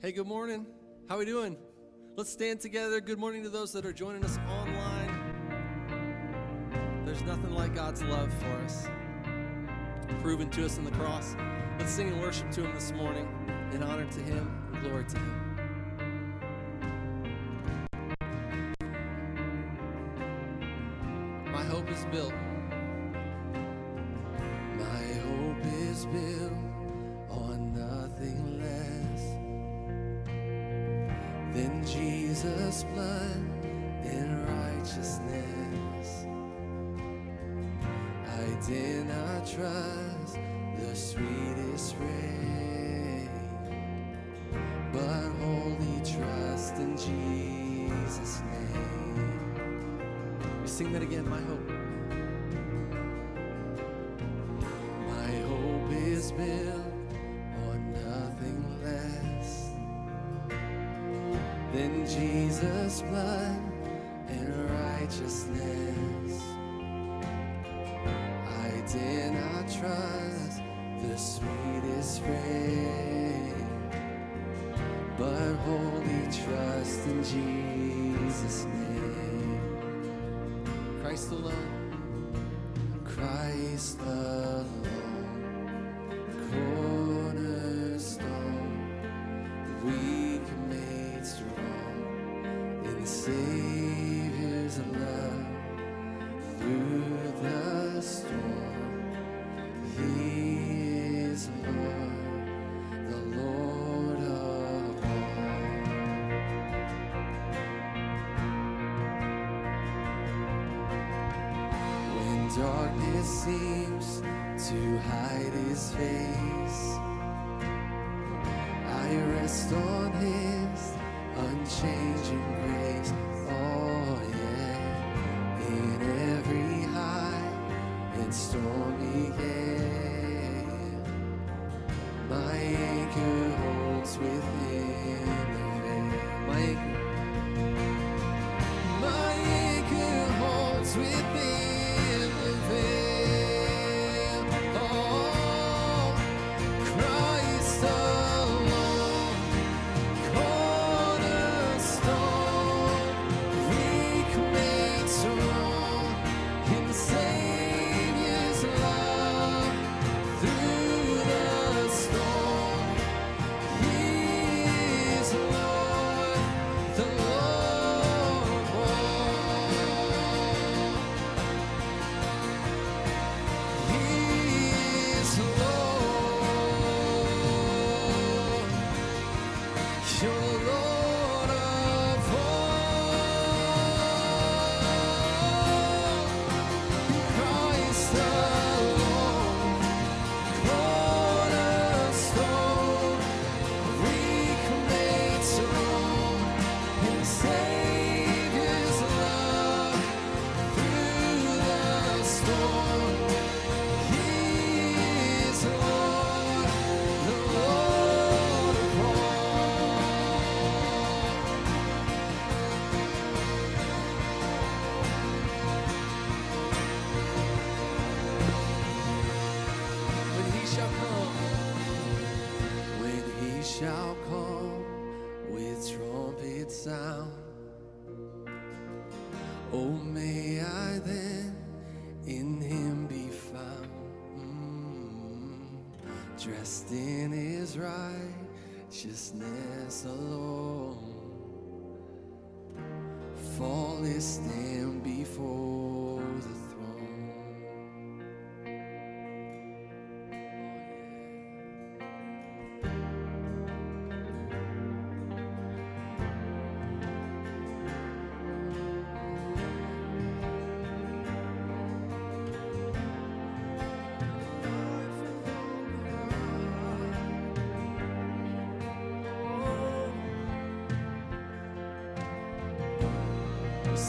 Hey, good morning. How we doing? Let's stand together. Good morning to those that are joining us online. There's nothing like God's love for us, proven to us in the cross. Let's sing and worship to Him this morning in honor to Him and glory to Him. righteousness. Né?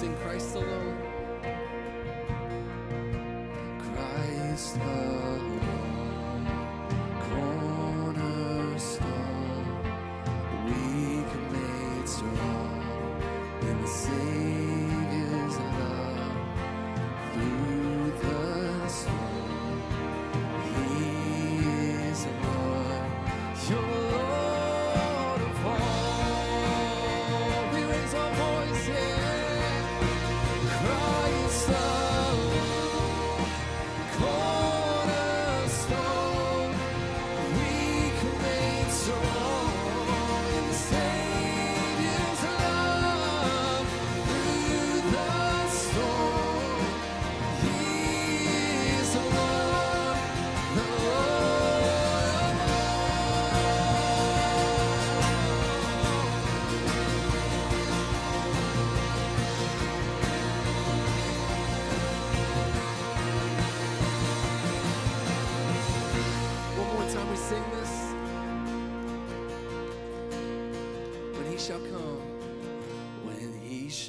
in Christ alone.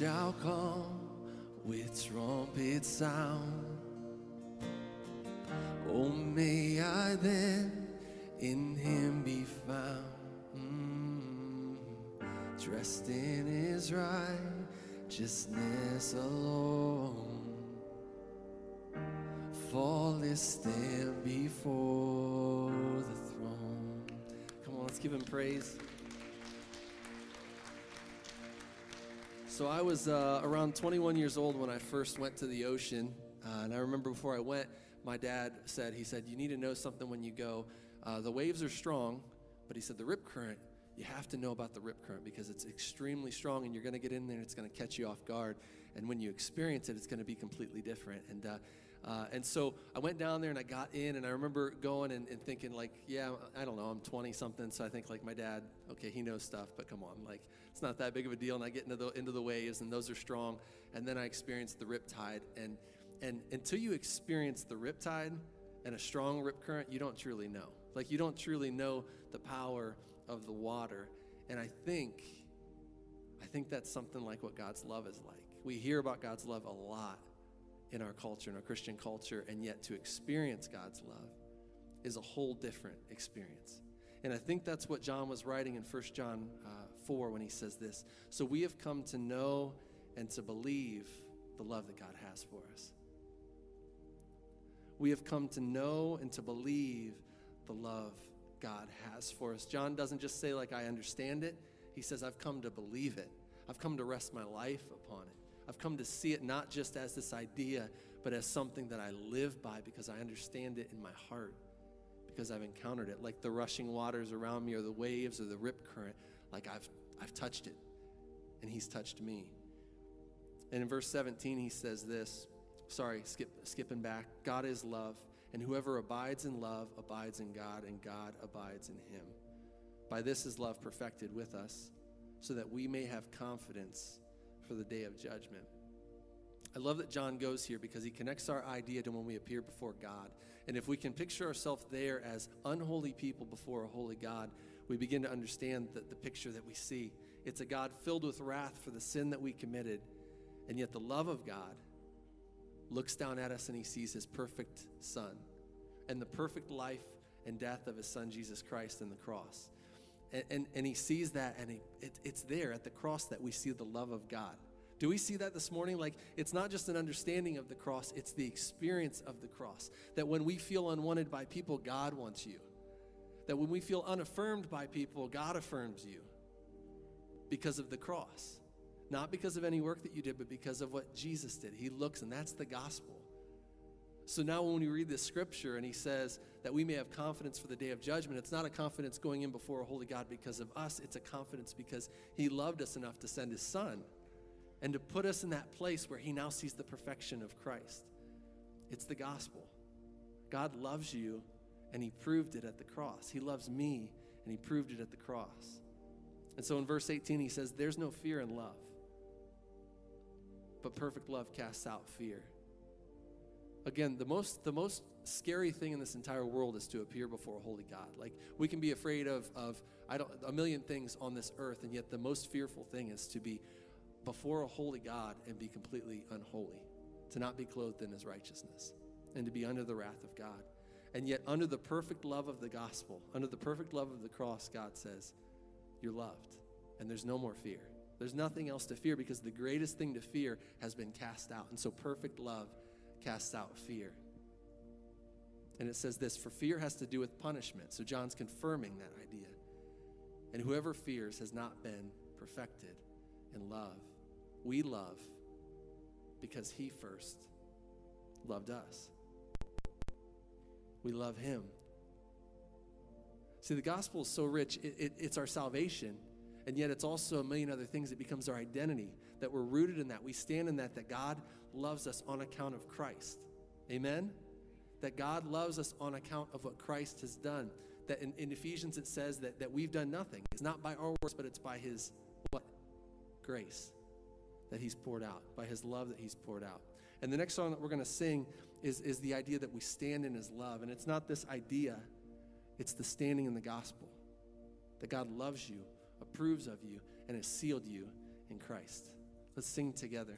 Shall come with trumpet sound. Oh, may I then in him be found, Mm, dressed in his righteousness alone, faultless stand before the throne. Come on, let's give him praise. So I was uh, around 21 years old when I first went to the ocean, uh, and I remember before I went, my dad said, he said, you need to know something when you go. Uh, the waves are strong, but he said the rip current, you have to know about the rip current because it's extremely strong, and you're going to get in there, and it's going to catch you off guard. And when you experience it, it's going to be completely different. And uh, and so I went down there and I got in, and I remember going and, and thinking, like, yeah, I don't know, I'm 20 something, so I think like my dad, okay, he knows stuff, but come on, like, it's not that big of a deal. And I get into the into the waves, and those are strong. And then I experienced the rip tide, and and until you experience the rip tide and a strong rip current, you don't truly know. Like, you don't truly know the power of the water. And I think, I think that's something like what God's love is like. We hear about God's love a lot in our culture, in our Christian culture, and yet to experience God's love is a whole different experience. And I think that's what John was writing in 1 John uh, 4 when he says this. So we have come to know and to believe the love that God has for us. We have come to know and to believe the love God has for us. John doesn't just say, like, I understand it. He says, I've come to believe it. I've come to rest my life upon it. I've come to see it not just as this idea, but as something that I live by because I understand it in my heart, because I've encountered it. Like the rushing waters around me, or the waves, or the rip current, like I've, I've touched it, and He's touched me. And in verse 17, He says this sorry, skip, skipping back God is love, and whoever abides in love abides in God, and God abides in Him. By this is love perfected with us, so that we may have confidence for the day of judgment. I love that John goes here because he connects our idea to when we appear before God. And if we can picture ourselves there as unholy people before a holy God, we begin to understand the, the picture that we see. It's a God filled with wrath for the sin that we committed, and yet the love of God looks down at us and he sees his perfect son and the perfect life and death of his son Jesus Christ in the cross. And, and, and he sees that, and he, it, it's there at the cross that we see the love of God. Do we see that this morning? Like, it's not just an understanding of the cross, it's the experience of the cross. That when we feel unwanted by people, God wants you. That when we feel unaffirmed by people, God affirms you because of the cross. Not because of any work that you did, but because of what Jesus did. He looks, and that's the gospel. So now, when we read this scripture and he says that we may have confidence for the day of judgment, it's not a confidence going in before a holy God because of us. It's a confidence because he loved us enough to send his son and to put us in that place where he now sees the perfection of Christ. It's the gospel. God loves you, and he proved it at the cross. He loves me, and he proved it at the cross. And so in verse 18, he says, There's no fear in love, but perfect love casts out fear. Again, the most, the most scary thing in this entire world is to appear before a holy God. Like we can be afraid of, of I don't, a million things on this earth, and yet the most fearful thing is to be before a holy God and be completely unholy, to not be clothed in his righteousness, and to be under the wrath of God. And yet, under the perfect love of the gospel, under the perfect love of the cross, God says, You're loved, and there's no more fear. There's nothing else to fear because the greatest thing to fear has been cast out. And so, perfect love casts out fear. And it says this for fear has to do with punishment. So, John's confirming that idea. And whoever fears has not been perfected in love. We love because he first loved us. We love him. See, the gospel is so rich, it, it, it's our salvation, and yet it's also a million other things. It becomes our identity, that we're rooted in that. We stand in that, that God loves us on account of Christ. Amen? That God loves us on account of what Christ has done. That in, in Ephesians it says that, that we've done nothing. It's not by our works, but it's by His what? Grace that He's poured out, by His love that He's poured out. And the next song that we're going to sing is, is the idea that we stand in His love. And it's not this idea, it's the standing in the gospel that God loves you, approves of you, and has sealed you in Christ. Let's sing together.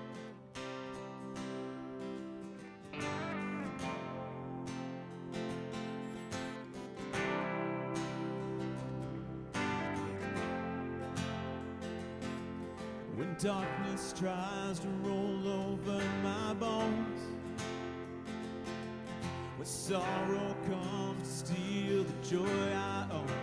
darkness tries to roll over my bones. When sorrow comes to steal the joy I own.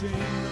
sing.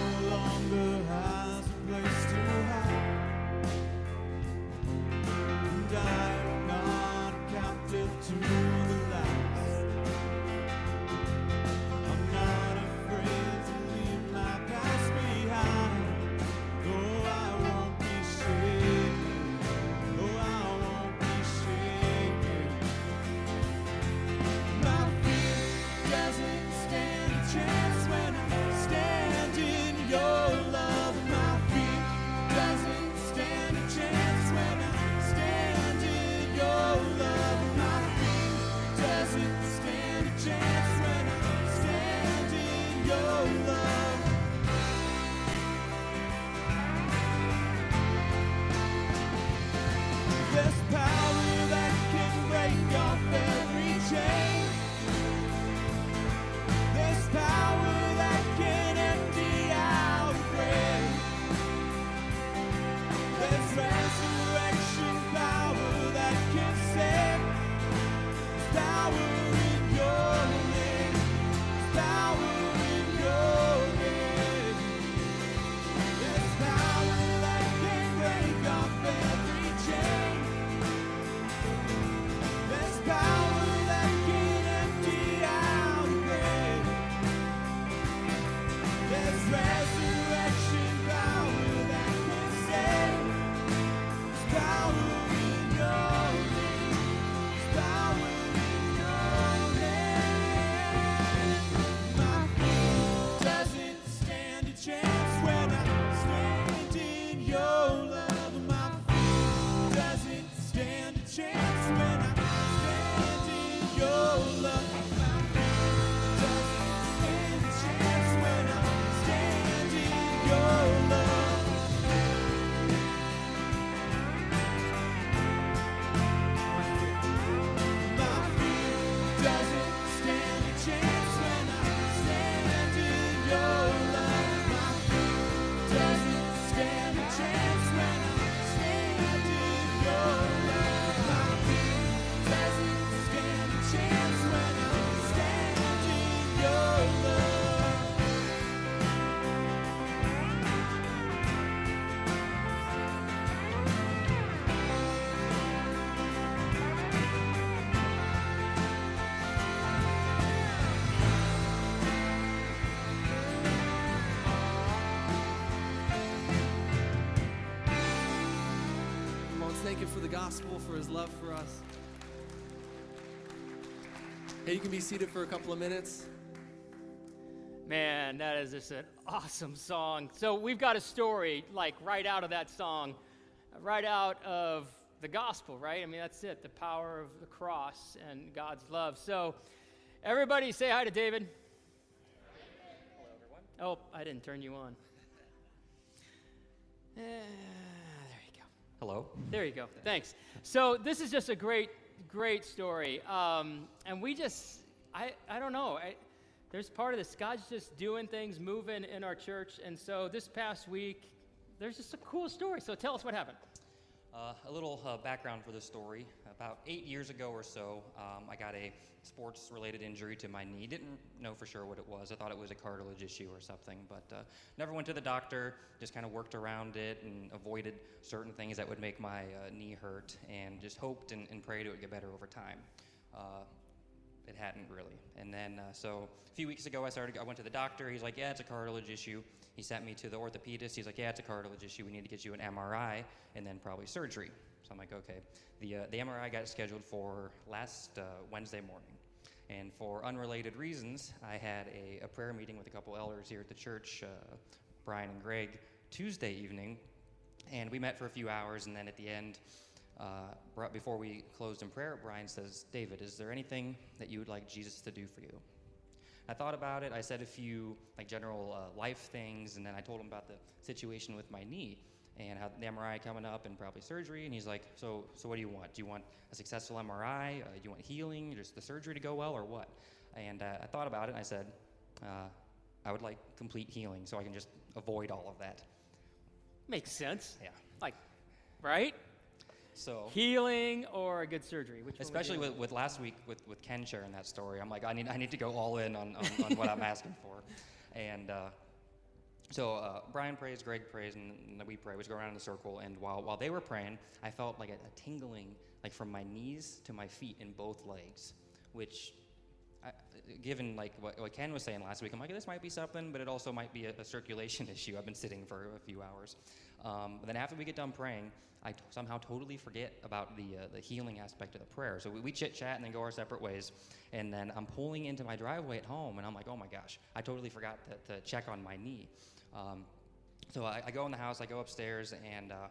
for the gospel, for his love for us. Hey, you can be seated for a couple of minutes. Man, that is just an awesome song. So, we've got a story like right out of that song, right out of the gospel, right? I mean, that's it the power of the cross and God's love. So, everybody say hi to David. Hello, everyone. Oh, I didn't turn you on. Eh. Hello. There you go. Thanks. So this is just a great, great story. Um, and we just, I, I don't know. I, there's part of this. God's just doing things, moving in our church. And so this past week, there's just a cool story. So tell us what happened. Uh, a little uh, background for this story. About eight years ago or so, um, I got a sports related injury to my knee. Didn't know for sure what it was. I thought it was a cartilage issue or something, but uh, never went to the doctor. Just kind of worked around it and avoided certain things that would make my uh, knee hurt and just hoped and, and prayed it would get better over time. Uh, it hadn't really. And then, uh, so a few weeks ago, I started. I went to the doctor. He's like, "Yeah, it's a cartilage issue." He sent me to the orthopedist. He's like, "Yeah, it's a cartilage issue. We need to get you an MRI and then probably surgery." So I'm like, "Okay." The uh, the MRI got scheduled for last uh, Wednesday morning, and for unrelated reasons, I had a, a prayer meeting with a couple elders here at the church, uh, Brian and Greg, Tuesday evening, and we met for a few hours. And then at the end, uh, before we closed in prayer, Brian says, David, is there anything that you would like Jesus to do for you? I thought about it. I said a few like general uh, life things, and then I told him about the situation with my knee and how the MRI coming up and probably surgery. And he's like, "So, so what do you want? Do you want a successful MRI? Uh, do you want healing? Just the surgery to go well, or what?" And uh, I thought about it, and I said, uh, "I would like complete healing, so I can just avoid all of that." Makes sense. Yeah. Like, right? So Healing or a good surgery? Which Especially with, with last week with, with Ken sharing that story, I'm like, I need, I need to go all in on, on, on what I'm asking for. And uh, so uh, Brian prays, Greg prays, and, we pray. We just go around in a circle. And while, while they were praying, I felt like a, a tingling, like from my knees to my feet in both legs, which, I, given like what, what Ken was saying last week, I'm like, this might be something, but it also might be a, a circulation issue. I've been sitting for a few hours. Um, then after we get done praying, I t- somehow totally forget about the, uh, the healing aspect of the prayer. So we, we chit chat and then go our separate ways. And then I'm pulling into my driveway at home, and I'm like, oh my gosh, I totally forgot to, to check on my knee. Um, so I, I go in the house, I go upstairs, and uh,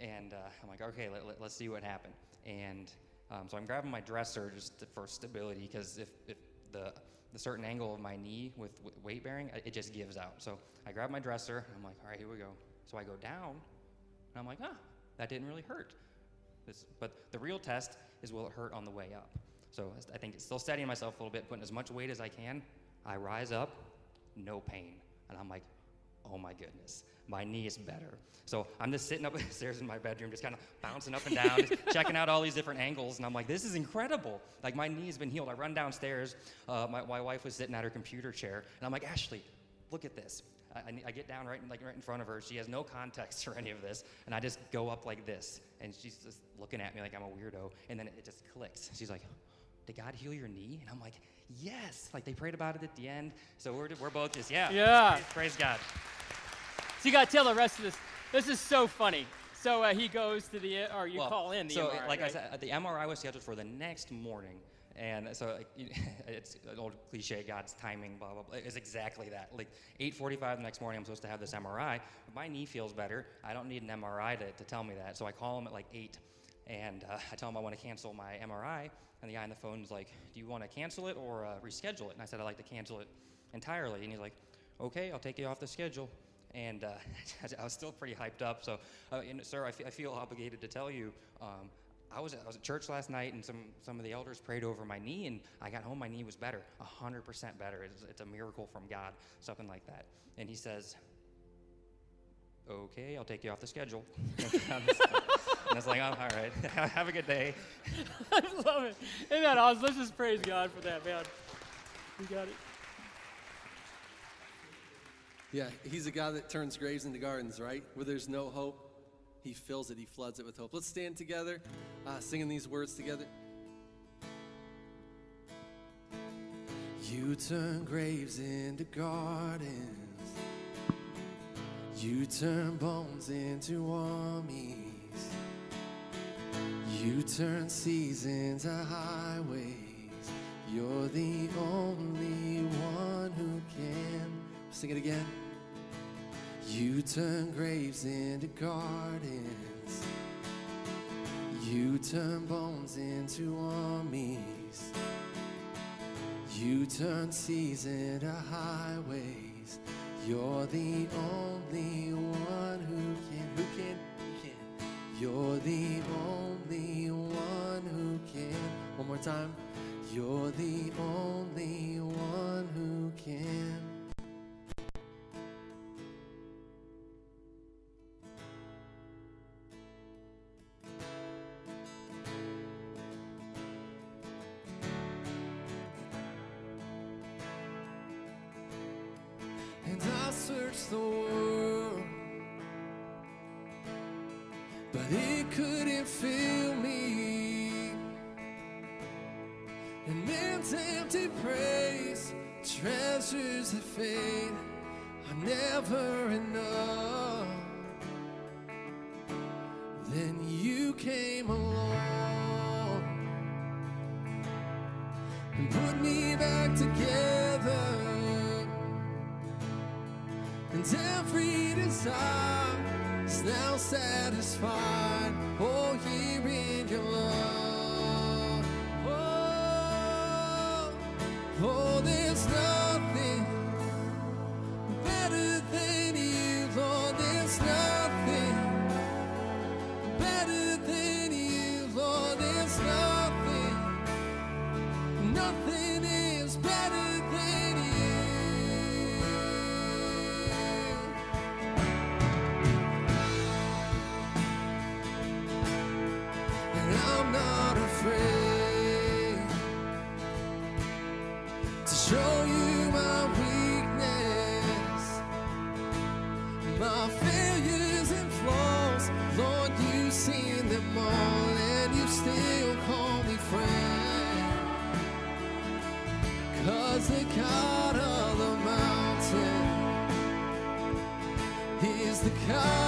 and uh, I'm like, okay, let, let, us see what happened. And um, so I'm grabbing my dresser just to, for stability, because if, if the the certain angle of my knee with, weight bearing, it just gives out. So I grab my dresser, and I'm like, all right, here we go. So I go down, and I'm like, ah, that didn't really hurt. This, but the real test is will it hurt on the way up? So I think it's still steadying myself a little bit, putting as much weight as I can. I rise up, no pain. And I'm like, oh my goodness, my knee is better. So I'm just sitting up stairs in my bedroom, just kind of bouncing up and down, checking out all these different angles. And I'm like, this is incredible. Like my knee has been healed. I run downstairs. Uh, my, my wife was sitting at her computer chair, and I'm like, Ashley, look at this. I, I, I get down right in, like right in front of her. She has no context for any of this, and I just go up like this, and she's just looking at me like I'm a weirdo. And then it just clicks. She's like, "Did God heal your knee?" And I'm like, "Yes." Like they prayed about it at the end, so we're we're both just yeah. Yeah. Praise, praise God. So you got to tell the rest of this. This is so funny. So uh, he goes to the, or you Well, call in the so MRI, like I said, the MRI was scheduled for the next morning. And so like, it's an old cliche, God's timing, blah, blah, blah. It's exactly that. Like 8.45 the next morning, I'm supposed to have this MRI. But my knee feels better. I don't need an MRI to, to tell me that. So I call him at like 8. And uh, I tell him I want to cancel my MRI. And the guy on the phone is like, do you want to cancel it or uh, reschedule it? And I said, I'd like to cancel it entirely. And he's like, okay, I'll take you off the schedule. And uh, I was still pretty hyped up. So, uh, and, sir, I feel obligated to tell you, um, I was, I was at church last night, and some, some of the elders prayed over my knee, and I got home, my knee was better, 100% better. It's, it's a miracle from God, something like that. And he says, okay, I'll take you off the schedule. and I was like, oh, all right, have a good day. I love it. Isn't that awesome? Let's just praise God for that, man. You got it. Yeah, he's a God that turns graves into gardens, right? Where there's no hope, he fills it, he floods it with hope. Let's stand together, uh, singing these words together. You turn graves into gardens. You turn bones into armies. You turn seasons into highways. You're the only one who can. Sing it again. You turn graves into gardens. You turn bones into armies. You turn seas into highways. You're the only one who can. Who can? You're the only one who can. One more time. You're the only one who can. but it couldn't fill me. And man's empty praise, treasures that fade, are never enough. Then you came along and put me back together. And every desire is now satisfied, oh, here in your love. Oh, oh, there's no He's the God of the mountain. He's the God.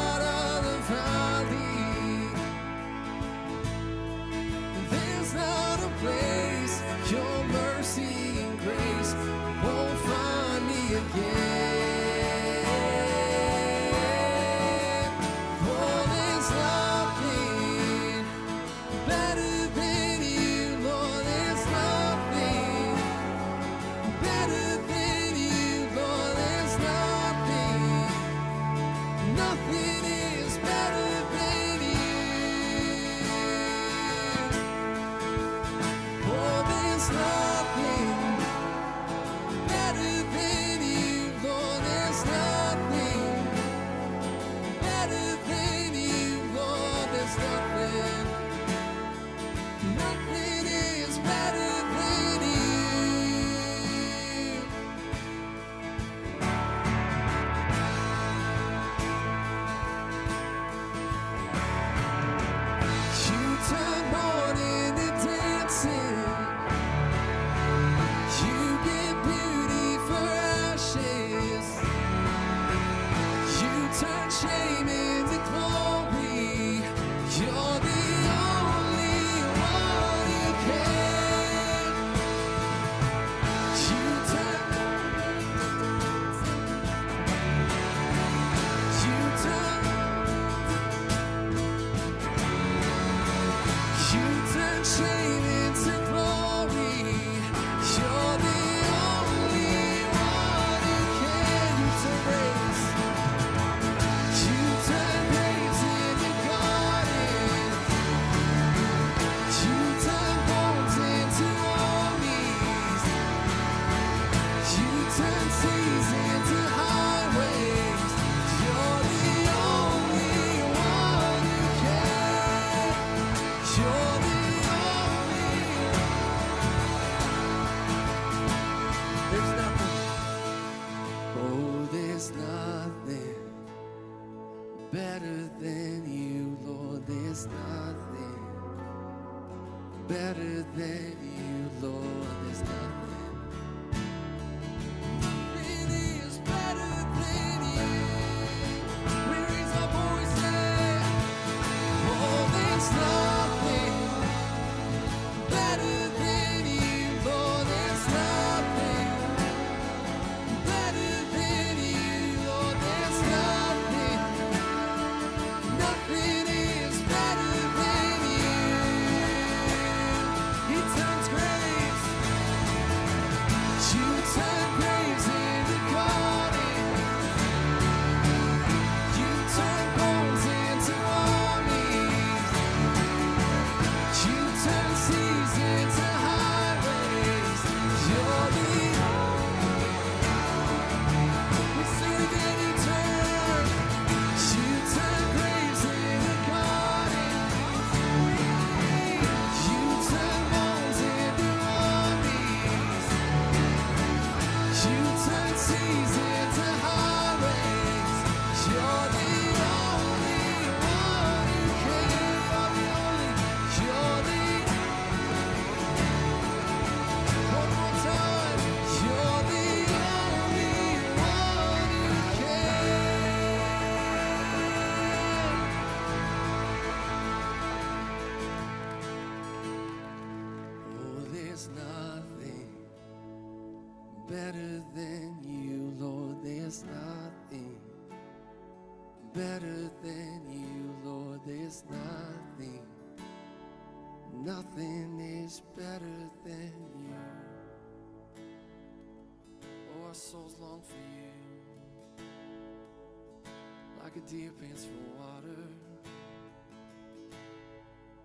Deer pants for water.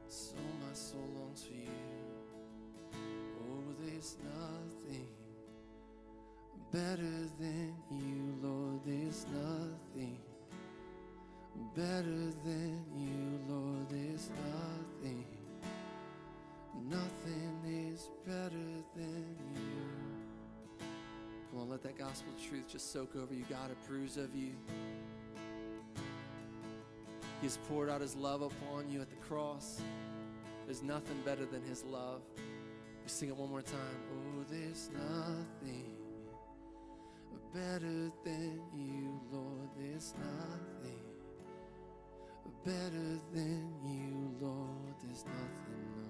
So my soul longs for you. Oh, there's nothing better than you, Lord. There's nothing better than you, Lord. There's nothing, nothing is better than you. Come on, let that gospel truth just soak over you. God approves of you. He has poured out his love upon you at the cross. There's nothing better than his love. We sing it one more time. Oh, there's nothing better than you, Lord. There's nothing better than you, Lord. There's nothing, no,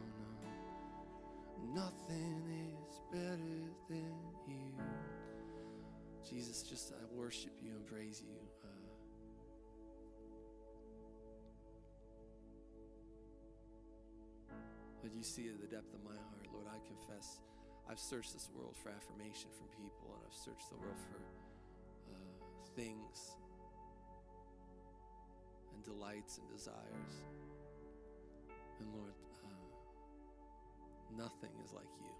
no. Nothing is better than you. Jesus, just I worship you and praise you. Lord, you see the depth of my heart. Lord, I confess I've searched this world for affirmation from people, and I've searched the world for uh, things and delights and desires. And Lord, uh, nothing is like you.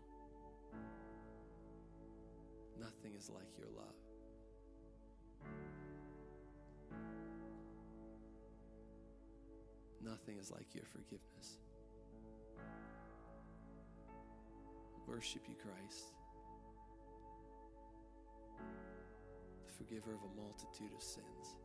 Nothing is like your love. Nothing is like your forgiveness. Worship you, Christ, the forgiver of a multitude of sins.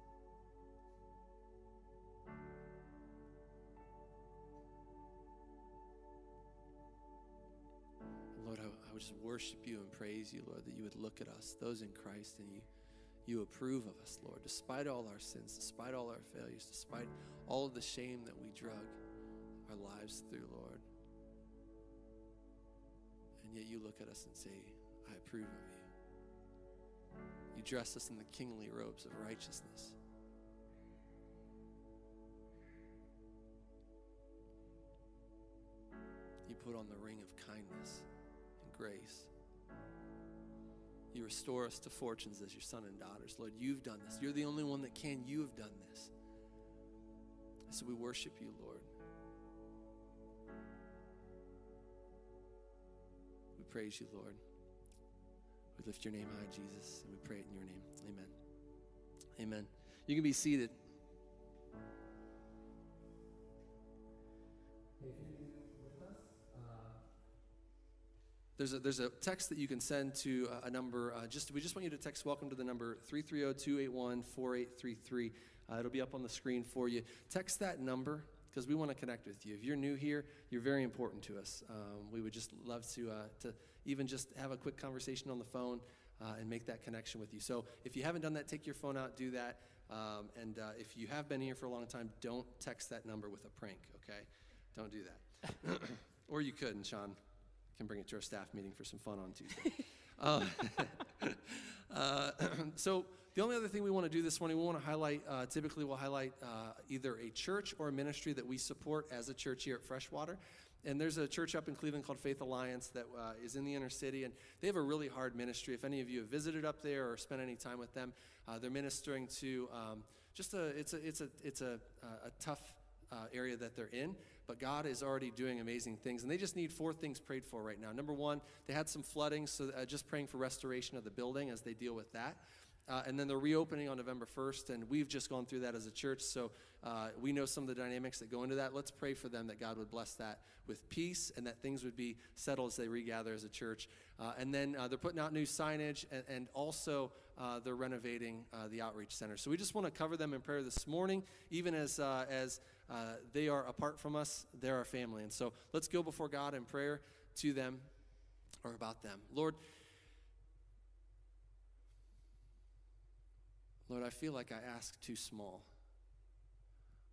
Lord, I, would just worship you and praise you, Lord, that you would look at us, those in Christ, and you, you approve of us, Lord, despite all our sins, despite all our failures, despite all of the shame that we drug our lives through, Lord. And yet you look at us and say, I approve of you. You dress us in the kingly robes of righteousness. You put on the ring of kindness and grace. You restore us to fortunes as your son and daughters. Lord, you've done this. You're the only one that can. You have done this. So we worship you, Lord. Praise you, Lord. We lift your name high, Jesus, and we pray it in your name. Amen. Amen. You can be seated. There's a, there's a text that you can send to a, a number. Uh, just we just want you to text welcome to the number 330-281-4833. Uh, it'll be up on the screen for you. Text that number because we want to connect with you. If you're new here, you're very important to us. Um, we would just love to uh, to even just have a quick conversation on the phone uh, and make that connection with you. So if you haven't done that, take your phone out, do that. Um, and uh, if you have been here for a long time, don't text that number with a prank. Okay, don't do that. or you could, and Sean can bring it to our staff meeting for some fun on Tuesday. um, uh, so the only other thing we want to do this morning, we want to highlight. Uh, typically, we'll highlight uh, either a church or a ministry that we support as a church here at Freshwater. And there's a church up in Cleveland called Faith Alliance that uh, is in the inner city, and they have a really hard ministry. If any of you have visited up there or spent any time with them, uh, they're ministering to um, just a it's a it's a it's a, a tough uh, area that they're in, but God is already doing amazing things. And they just need four things prayed for right now. Number one, they had some flooding, so uh, just praying for restoration of the building as they deal with that. Uh, and then they're reopening on November 1st, and we've just gone through that as a church, so uh, we know some of the dynamics that go into that. Let's pray for them that God would bless that with peace and that things would be settled as they regather as a church. Uh, and then uh, they're putting out new signage, and, and also uh, they're renovating uh, the outreach center. So we just want to cover them in prayer this morning, even as as they are apart from us, they're our family. And so let's go before God in prayer to them or about them. Lord. Lord, I feel like I ask too small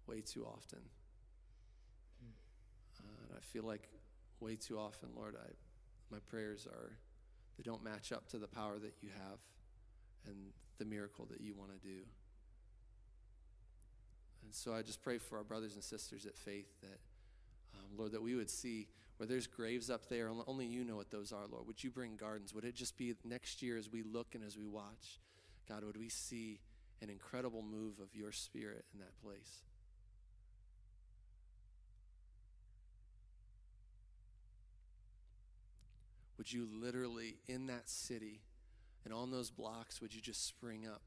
way too often. Uh, and I feel like way too often, Lord, I, my prayers are, they don't match up to the power that you have and the miracle that you want to do. And so I just pray for our brothers and sisters at faith that, um, Lord, that we would see where there's graves up there, only- only you know what those are, Lord. Would you bring gardens? Would it just be next year as we look and as we watch, God, would we see an incredible move of your spirit in that place? Would you literally, in that city and on those blocks, would you just spring up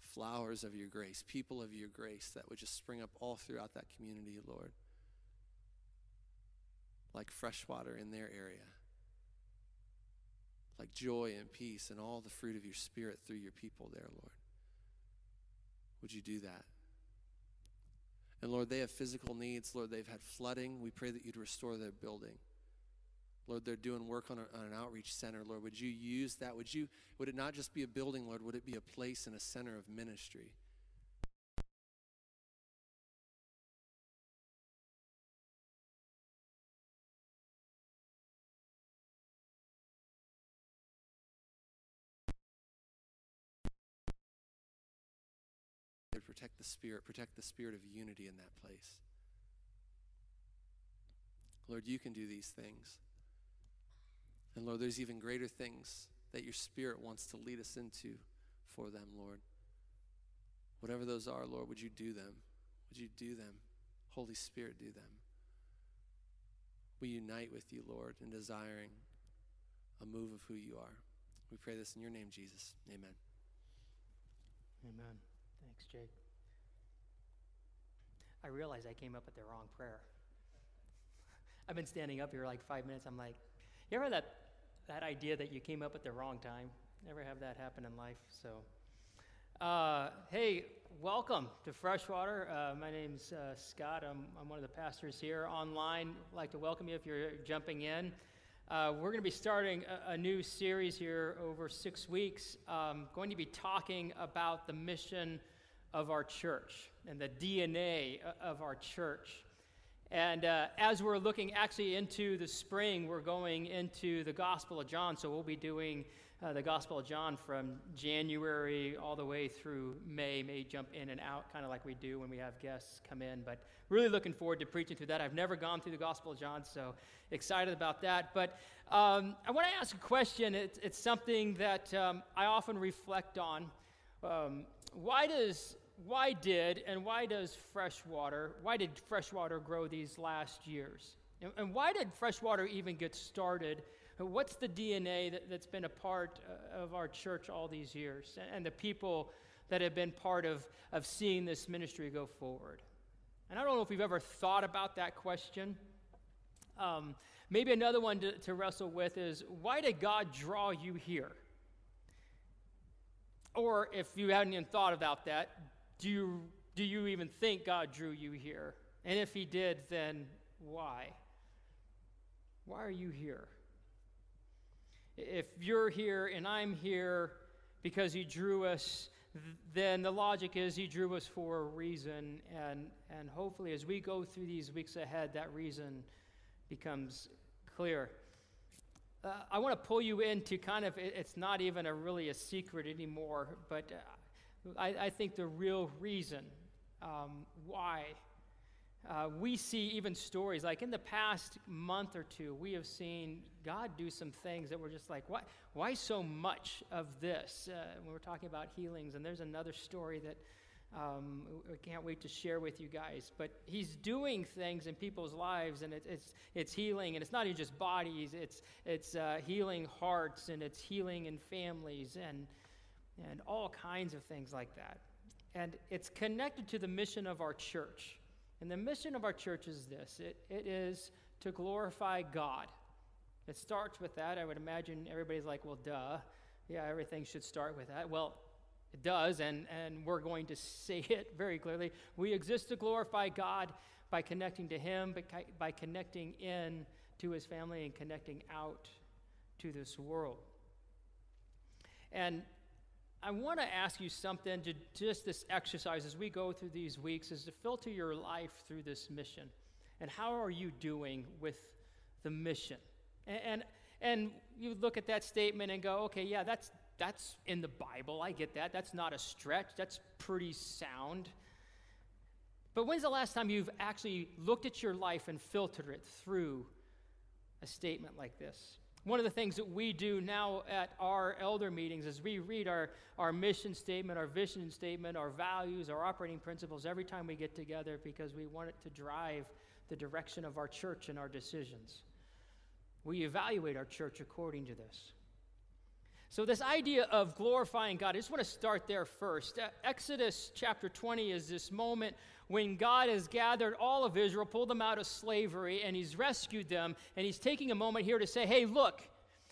flowers of your grace, people of your grace that would just spring up all throughout that community, Lord? Like fresh water in their area, like joy and peace and all the fruit of your spirit through your people there, Lord. Would you do that? And Lord, they have physical needs. Lord, they've had flooding. We pray that you'd restore their building. Lord, they're doing work on, a, on, an outreach center. Lord, would you use that? Would you would it not just be a building, Lord? Would it be a place and a center of ministry? The spirit, protect the spirit of unity in that place. Lord, you can do these things. And Lord, there's even greater things that your Spirit wants to lead us into for them, Lord. Whatever those are, Lord, would you do them? Would you do them? Holy Spirit, do them. We unite with you, Lord, in desiring a move of who you are. We pray this in your name, Jesus. Amen. Amen. Thanks, Jake. I realized I came up with the wrong prayer. I've been standing up here like five minutes. I'm like, you ever that that idea that you came up at the wrong time. Never have that happen in life. So, uh, hey, welcome to Freshwater. Uh, my name's uh, Scott. I'm, I'm one of the pastors here online. I'd like to welcome you if you're jumping in. Uh, we're going to be starting a, a, new series here over six weeks. Um, going to be talking about the mission of our church and the DNA uh, of our church. And uh, as we're looking actually into the spring, we're going into the Gospel of John. So we'll be doing uh, the Gospel of John from January all the way through May. May jump in and out, kind of like we do when we have guests come in. But really looking forward to preaching through that. I've never gone through the Gospel of John, so excited about that. But um, I want to ask a question. It's, it's something that um, I often reflect on. Um, why does why did and why does freshwater, why did freshwater grow these last years? And, why did freshwater even get started? What's the DNA that, has been a part uh, of our church all these years and, and the people that have been part of, of seeing this ministry go forward? And I don't know if you've ever thought about that question. Um, maybe another one to, to wrestle with is why did God draw you here? Or if you hadn't even thought about that, do you, do you even think God drew you here? And if He did, then why? Why are you here? If you're here and I'm here because He drew us, then the logic is He drew us for a reason. And, and hopefully, as we go through these weeks ahead, that reason becomes clear. Uh, I want to pull you into kind of, it's not even a really a secret anymore, but uh, I, I think the real reason um, why uh, we see even stories like in the past month or two, we have seen God do some things that we're just like, why, why so much of this? Uh, when we're talking about healings, and there's another story that um, I can't wait to share with you guys. But He's doing things in people's lives, and it, it's, it's healing, and it's not even just bodies, it's, it's uh, healing hearts, and it's healing in families, and and all kinds of things like that. And it's connected to the mission of our church. And the mission of our church is this it, it is to glorify God. It starts with that. I would imagine everybody's like, well, duh. Yeah, everything should start with that. Well, it does, and, and we're going to say it very clearly. We exist to glorify God by connecting to Him, by, by connecting in to His family, and connecting out to this world. And I want to ask you something to just this exercise as we go through these weeks is to filter your life through this mission. And how are you doing with the mission? And, and, and you look at that statement and go, okay, yeah, that's, that's in the Bible. I get that. That's not a stretch. That's pretty sound. But when's the last time you've actually looked at your life and filtered it through a statement like this? One of the things that we do now at our elder meetings is we read our, our mission statement, our vision statement, our values, our operating principles every time we get together because we want it to drive the direction of our church and our decisions. We evaluate our church according to this. So, this idea of glorifying God, I just want to start there first. Exodus chapter 20 is this moment when God has gathered all of Israel, pulled them out of slavery, and He's rescued them. And He's taking a moment here to say, hey, look,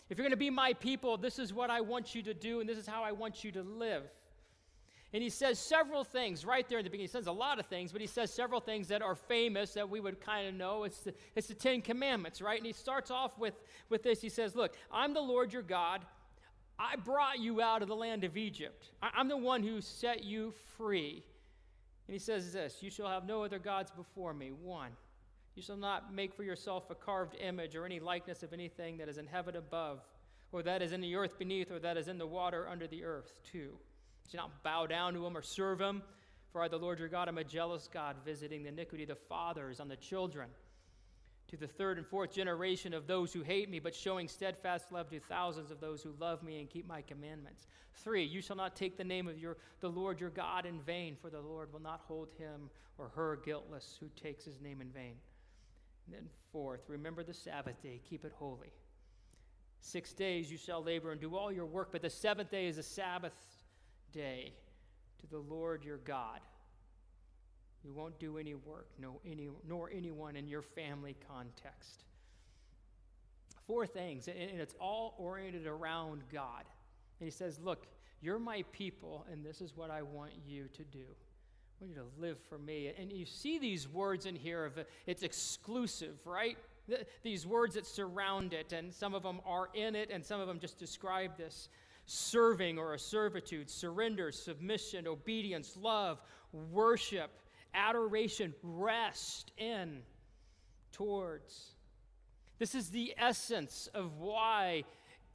if you're going to be my people, this is what I want you to do, and this is how I want you to live. And he says several things right there in the beginning. He says a lot of things, but he says several things that are famous that we would kind of know. It's the, it's the Ten Commandments, right? And he starts off with, with this. He says, Look, I'm the Lord your God. I brought you out of the land of Egypt. I, I'm the one who set you free. And he says this You shall have no other gods before me. One, you shall not make for yourself a carved image or any likeness of anything that is in heaven above, or that is in the earth beneath, or that is in the water under the earth. Two, do not bow down to him or serve him. For I, the Lord your God, am a jealous God, visiting the iniquity of the fathers on the children, to the third and fourth generation of those who hate me, but showing steadfast love to thousands of those who love me and keep my commandments. Three, you shall not take the name of your, the Lord your God in vain, for the Lord will not hold him or her guiltless who takes his name in vain. And then fourth, remember the Sabbath day, keep it holy. Six days you shall labor and do all your work, but the seventh day is a Sabbath day to the Lord your God. You won't do any work, no, any, nor anyone in your family context. Four things, and it's all oriented around God. And he says, Look, you're my people, and this is what I want you to do. I want you to live for me. And you see these words in here of it's exclusive, right? These words that surround it, and some of them are in it, and some of them just describe this serving or a servitude, surrender, submission, obedience, love, worship, adoration, rest in, towards. This is the essence of why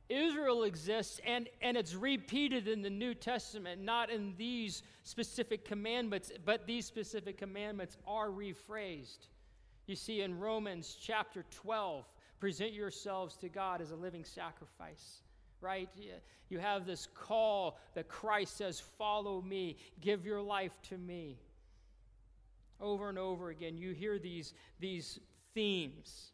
Israel exists, and, and it's repeated in the New Testament, not in these specific commandments, but these specific commandments are rephrased. You see in Romans chapter 12, present yourselves to God as a living sacrifice right? You have this call that Christ says, Follow me, give your life to me. Over and over again, you hear these, these themes.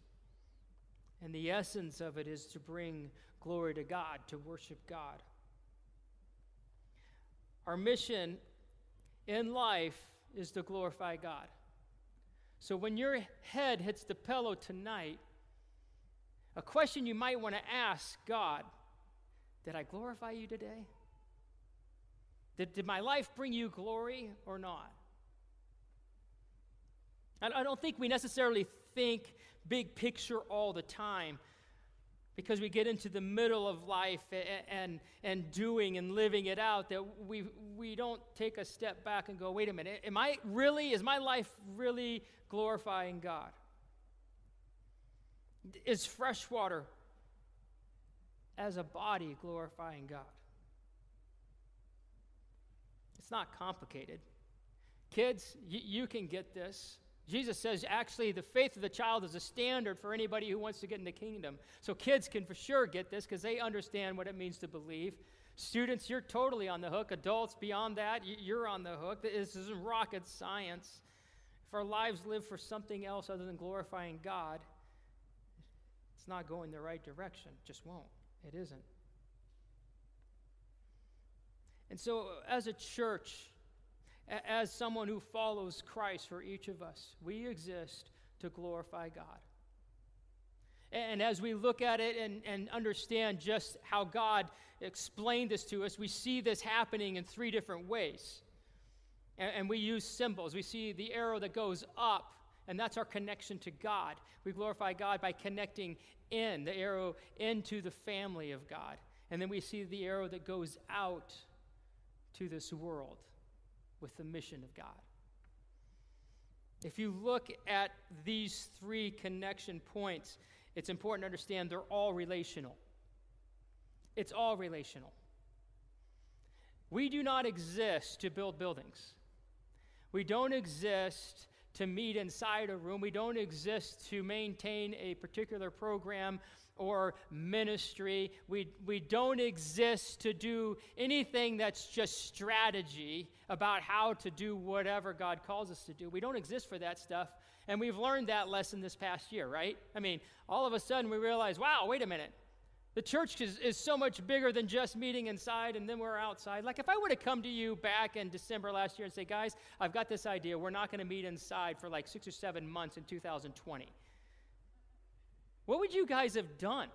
And the essence of it is to bring glory to God, to worship God. Our mission in life is to glorify God. So when your head hits the pillow tonight, a question you might want to ask God did I glorify you today? Did, did my life bring you glory or not? I, I don't think we necessarily think big picture all the time because we get into the middle of life and, and, and, doing and living it out that we, we don't take a step back and go, wait a minute, am I really, is my life really glorifying God? Is Freshwater as a body glorifying God. It's not complicated. Kids, you can get this. Jesus says actually the faith of the child is a standard for anybody who wants to get in the kingdom. So kids can for sure get this because they understand what it means to believe. Students, you're totally on the hook. Adults, beyond that, you're on the hook. This isn't rocket science. If our lives live for something else other than glorifying God, it's not going the right direction. It just won't. It isn't. And so, as a church, as someone who follows Christ for each of us, we exist to glorify God. And as we look at it and, and understand just how God explained this to us, we see this happening in three different ways. And, and we use symbols. We see the arrow that goes up, and that's our connection to God. We glorify God by connecting in, the arrow into the family of God. And then we see the arrow that goes out to this world with the mission of God. If you look at these three connection points, it's important to understand they're all relational. It's all relational. We do not exist to build buildings. We don't exist to meet inside a room. We don't exist to maintain a particular program or ministry. We, we don't exist to do anything that's just strategy about how to do whatever God calls us to do. We don't exist for that stuff. And we've learned that lesson this past year, right? I mean, all of a sudden we realize, wow, wait a minute. The church is, is so much bigger than just meeting inside and then we're outside. Like, if I would have come to you back in December last year and say, guys, I've got this idea. We're not going to meet inside for like six or seven months in 2020. What would you guys have done?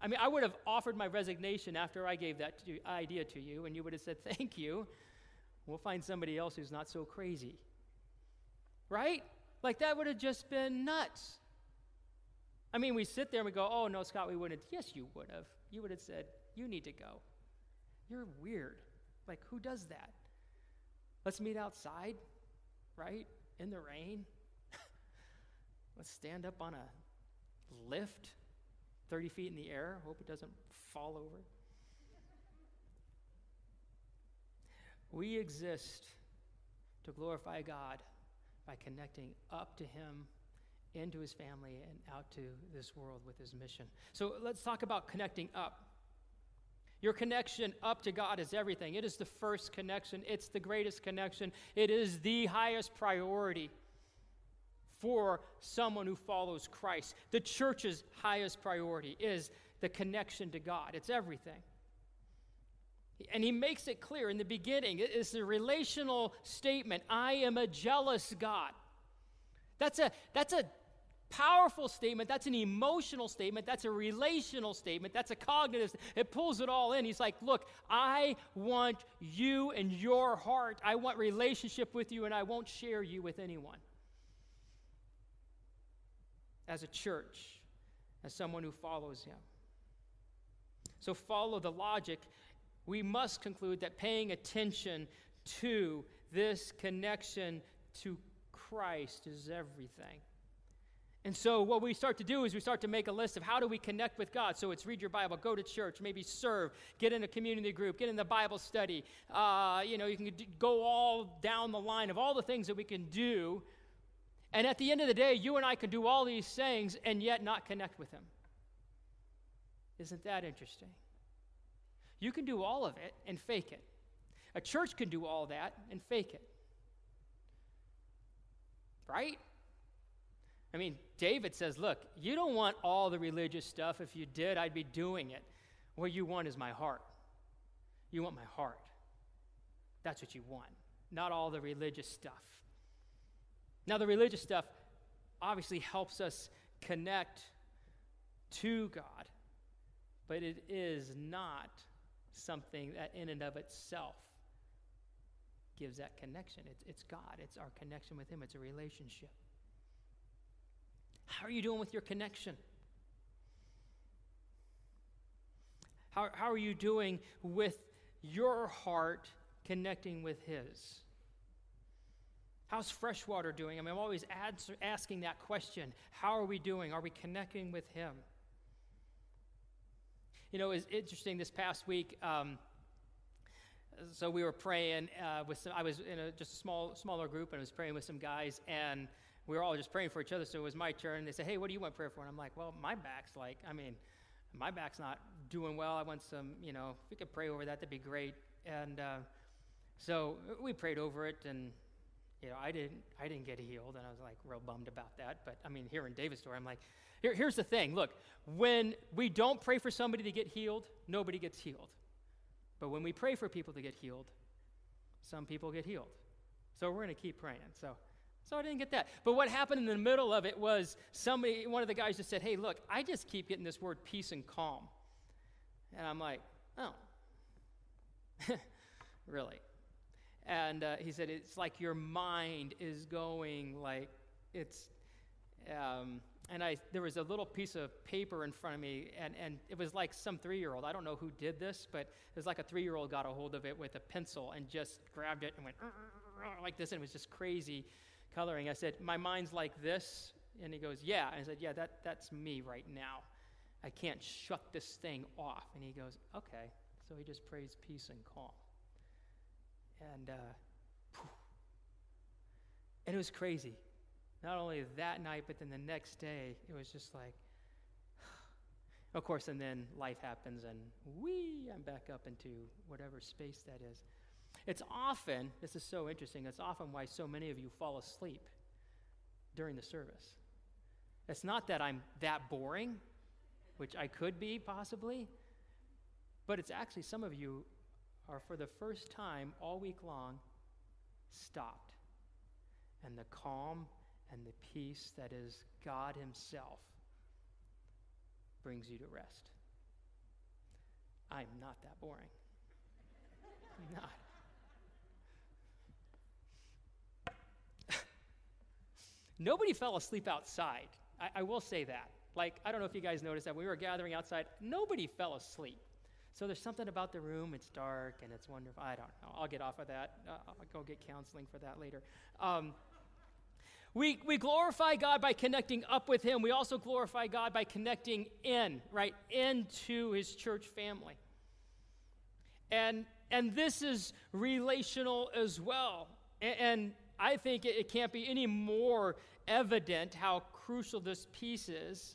I mean, I would have offered my resignation after I gave that to, idea to you, and you would have said, thank you. We'll find somebody else who's not so crazy. Right? Like, that would have just been nuts. I mean, we sit there and we go, oh, no, Scott, we wouldn't. Yes, you would have. You would have said, you need to go. You're weird. Like, who does that? Let's meet outside, right? In the rain. Let's stand up on a lift 30 feet in the air. Hope it doesn't fall over. We exist to glorify God by connecting up to Him into his family and out to this world with his mission. So let's talk about connecting up. Your connection up to God is everything. It is the first connection, it's the greatest connection, it is the highest priority for someone who follows Christ. The church's highest priority is the connection to God, it's everything. And he makes it clear in the beginning. It's a relational statement. I am a jealous God. That's a, that's a powerful statement. That's an emotional statement. That's a relational statement. That's a cognitive. It pulls it all in. He's like, Look, I want you and your heart. I want relationship with you, and I won't share you with anyone. As a church, as someone who follows him. So, follow the logic. We must conclude that paying attention to this connection to Christ is everything. And so, what we start to do is we start to make a list of how do we connect with God. So, it's read your Bible, go to church, maybe serve, get in a community group, get in the Bible study. Uh, you know, you can go all down the line of all the things that we can do. And at the end of the day, you and I can do all these things and yet not connect with Him. Isn't that interesting? You can do all of it and fake it. A church can do all that and fake it. Right? I mean, David says, Look, you don't want all the religious stuff. If you did, I'd be doing it. What you want is my heart. You want my heart. That's what you want, not all the religious stuff. Now, the religious stuff obviously helps us connect to God, but it is not something that, in and of itself, gives that connection. It's, it's God, it's our connection with Him, it's a relationship. How are you doing with your connection? How, how are you doing with your heart connecting with His? How's Freshwater doing? I mean, I'm always asking that question. How are we doing? Are we connecting with Him? You know, it's interesting this past week. Um, so we were praying uh, with some, I was in a, just a small, smaller group and I was praying with some guys and we were all just praying for each other. So it was my turn. They said, Hey, what do you want prayer for? And I'm like, Well, my back's like, I mean, my back's not doing well. I want some, you know, if we could pray over that, that'd be great. And uh, so we prayed over it, and you know, I didn't, I didn't get healed, and I was like real bummed about that. But I mean, here in David's story, I'm like, here, here's the thing. Look, when we don't pray for somebody to get healed, nobody gets healed. But when we pray for people to get healed, some people get healed. So we're going to keep praying. So so I didn't get that. But what happened in the middle of it was somebody, one of the guys just said, Hey, look, I just keep getting this word peace and calm. And I'm like, Oh, really? And uh, he said, It's like your mind is going like it's. Um, and I, there was a little piece of paper in front of me, and, and it was like some three year old. I don't know who did this, but it was like a three year old got a hold of it with a pencil and just grabbed it and went like this, and it was just crazy coloring. I said, My mind's like this. And he goes, Yeah. And I said, Yeah, that, that's me right now. I can't shut this thing off. And he goes, Okay. So he just prays peace and calm. And uh, And it was crazy. Not only that night, but then the next day, it was just like, of course, and then life happens, and we, I'm back up into whatever space that is. It's often, this is so interesting, it's often why so many of you fall asleep during the service. It's not that I'm that boring, which I could be possibly, but it's actually some of you are for the first time all week long stopped. And the calm and the peace that is God Himself brings you to rest. I'm not that boring. I'm not. Nobody fell asleep outside. I, I, will say that. Like, I don't know if you guys noticed that when we were gathering outside, nobody fell asleep. So there's something about the room, it's dark and it's wonderful. I don't know. I'll get off of that. Uh, I'll go get counseling for that later. Um, we, we glorify God by connecting up with Him. We also glorify God by connecting in, right, into His church family. And, and this is relational as well. And, and I think it, it can't be any more evident how crucial this piece is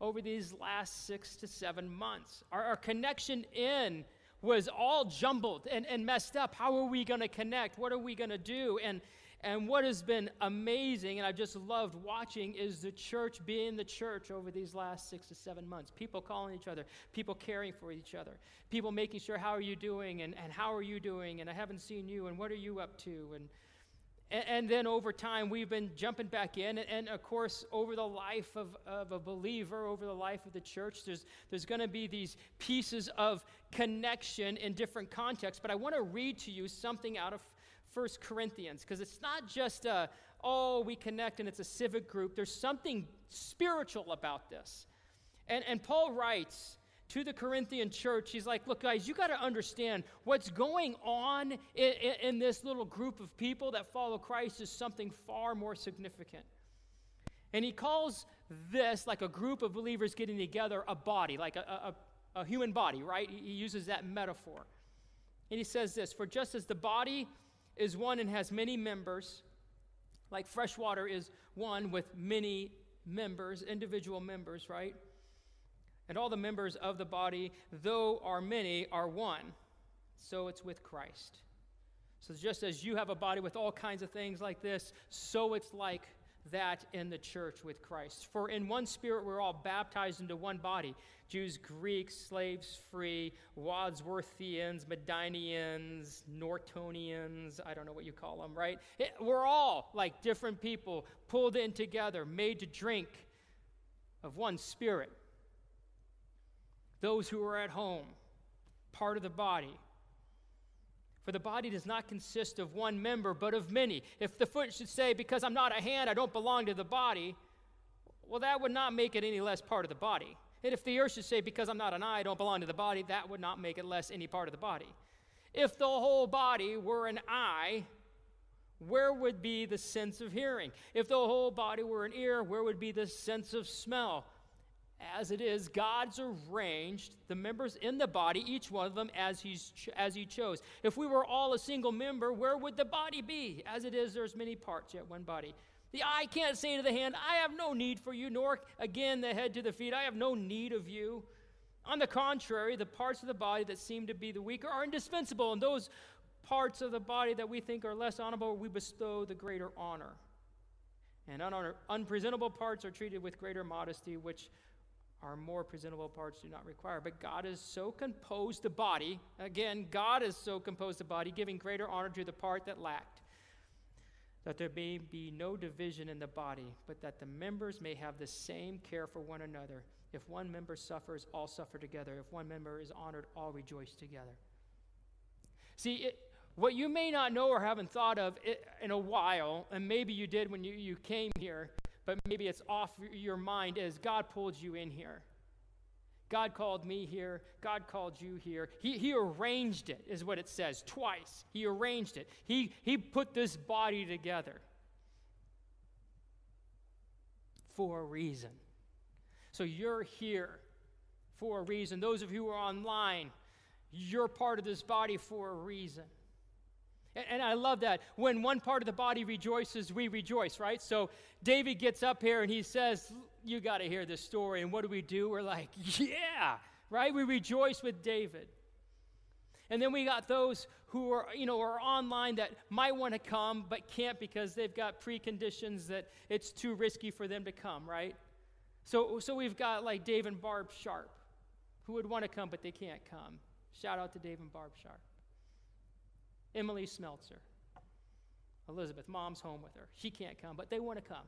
over these last six to seven months. Our, our connection in was all jumbled and, and messed up. How are we going to connect? What are we going to do? And, and what has been amazing, and I've just loved watching, is the church being the church over these last six to seven months. People calling each other, people caring for each other, people making sure, how are you doing, and, and how are you doing, and I haven't seen you, and what are you up to, and and, and, then over time, we've been jumping back in. And, and of course, over the life of, of a believer, over the life of the church, there's, there's going to be these pieces of connection in different contexts. But I want to read to you something out of First Corinthians, because it's not just a, oh, we connect and it's a civic group. There's something spiritual about this. And, and Paul writes, to the Corinthian church, he's like, Look, guys, you got to understand what's going on in, in, in, this little group of people that follow Christ is something far more significant. And he calls this, like a group of believers getting together, a body, like a, a, a human body, right? He uses that metaphor. And he says this For just as the body is one and has many members, like Freshwater is one with many members, individual members, right? And all the members of the body, though are many, are one. So it's with Christ. So just as you have a body with all kinds of things like this, so it's like that in the church with Christ. For in one spirit we're all baptized into one body Jews, Greeks, slaves, free, Wadsworthians, Medinians, Nortonians, I don't know what you call them, right? It, we're all like different people pulled in together, made to drink of one spirit those who are at home, part of the body. For the body does not consist of one member, but of many. If the foot should say, Because I'm not a hand, I don't belong to the body, well, that would not make it any less part of the body. And if the ear should say, Because I'm not an eye, I don't belong to the body, that would not make it less any part of the body. If the whole body were an eye, where would be the sense of hearing? If the whole body were an ear, where would be the sense of smell? As it is, God's arranged the members in the body, each one of them as, he's ch- as He chose. If we were all a single member, where would the body be? As it is, there's many parts, yet one body. The eye can't say to the hand, I have no need for you, nor again the head to the feet, I have no need of you. On the contrary, the parts of the body that seem to be the weaker are indispensable, and those parts of the body that we think are less honorable, we bestow the greater honor. And unpresentable parts are treated with greater modesty, which our more presentable parts do not require. But God has so composed the body, again, God has so composed the body, giving greater honor to the part that lacked, that there may be no division in the body, but that the members may have the same care for one another. If one member suffers, all suffer together. If one member is honored, all rejoice together. See, it, what you may not know or haven't thought of in a while, and maybe you did when you, you came here, but maybe it's off your mind as God pulled you in here. God called me here. God called you here. He, he arranged it, is what it says twice. He arranged it. He, he put this body together for a reason. So you're here for a reason. Those of you who are online, you're part of this body for a reason. And, and I love that. When one part of the body rejoices, we rejoice, right? So David gets up here and he says, You got to hear this story. And what do we do? We're like, Yeah, right? We rejoice with David. And then we got those who are, you know, are online that might want to come but can't because they've got preconditions that it's too risky for them to come, right? So, so we've got like Dave and Barb Sharp who would want to come but they can't come. Shout out to Dave and Barb Sharp. Emily Smeltzer. Elizabeth, mom's home with her. She can't come, but they want to come.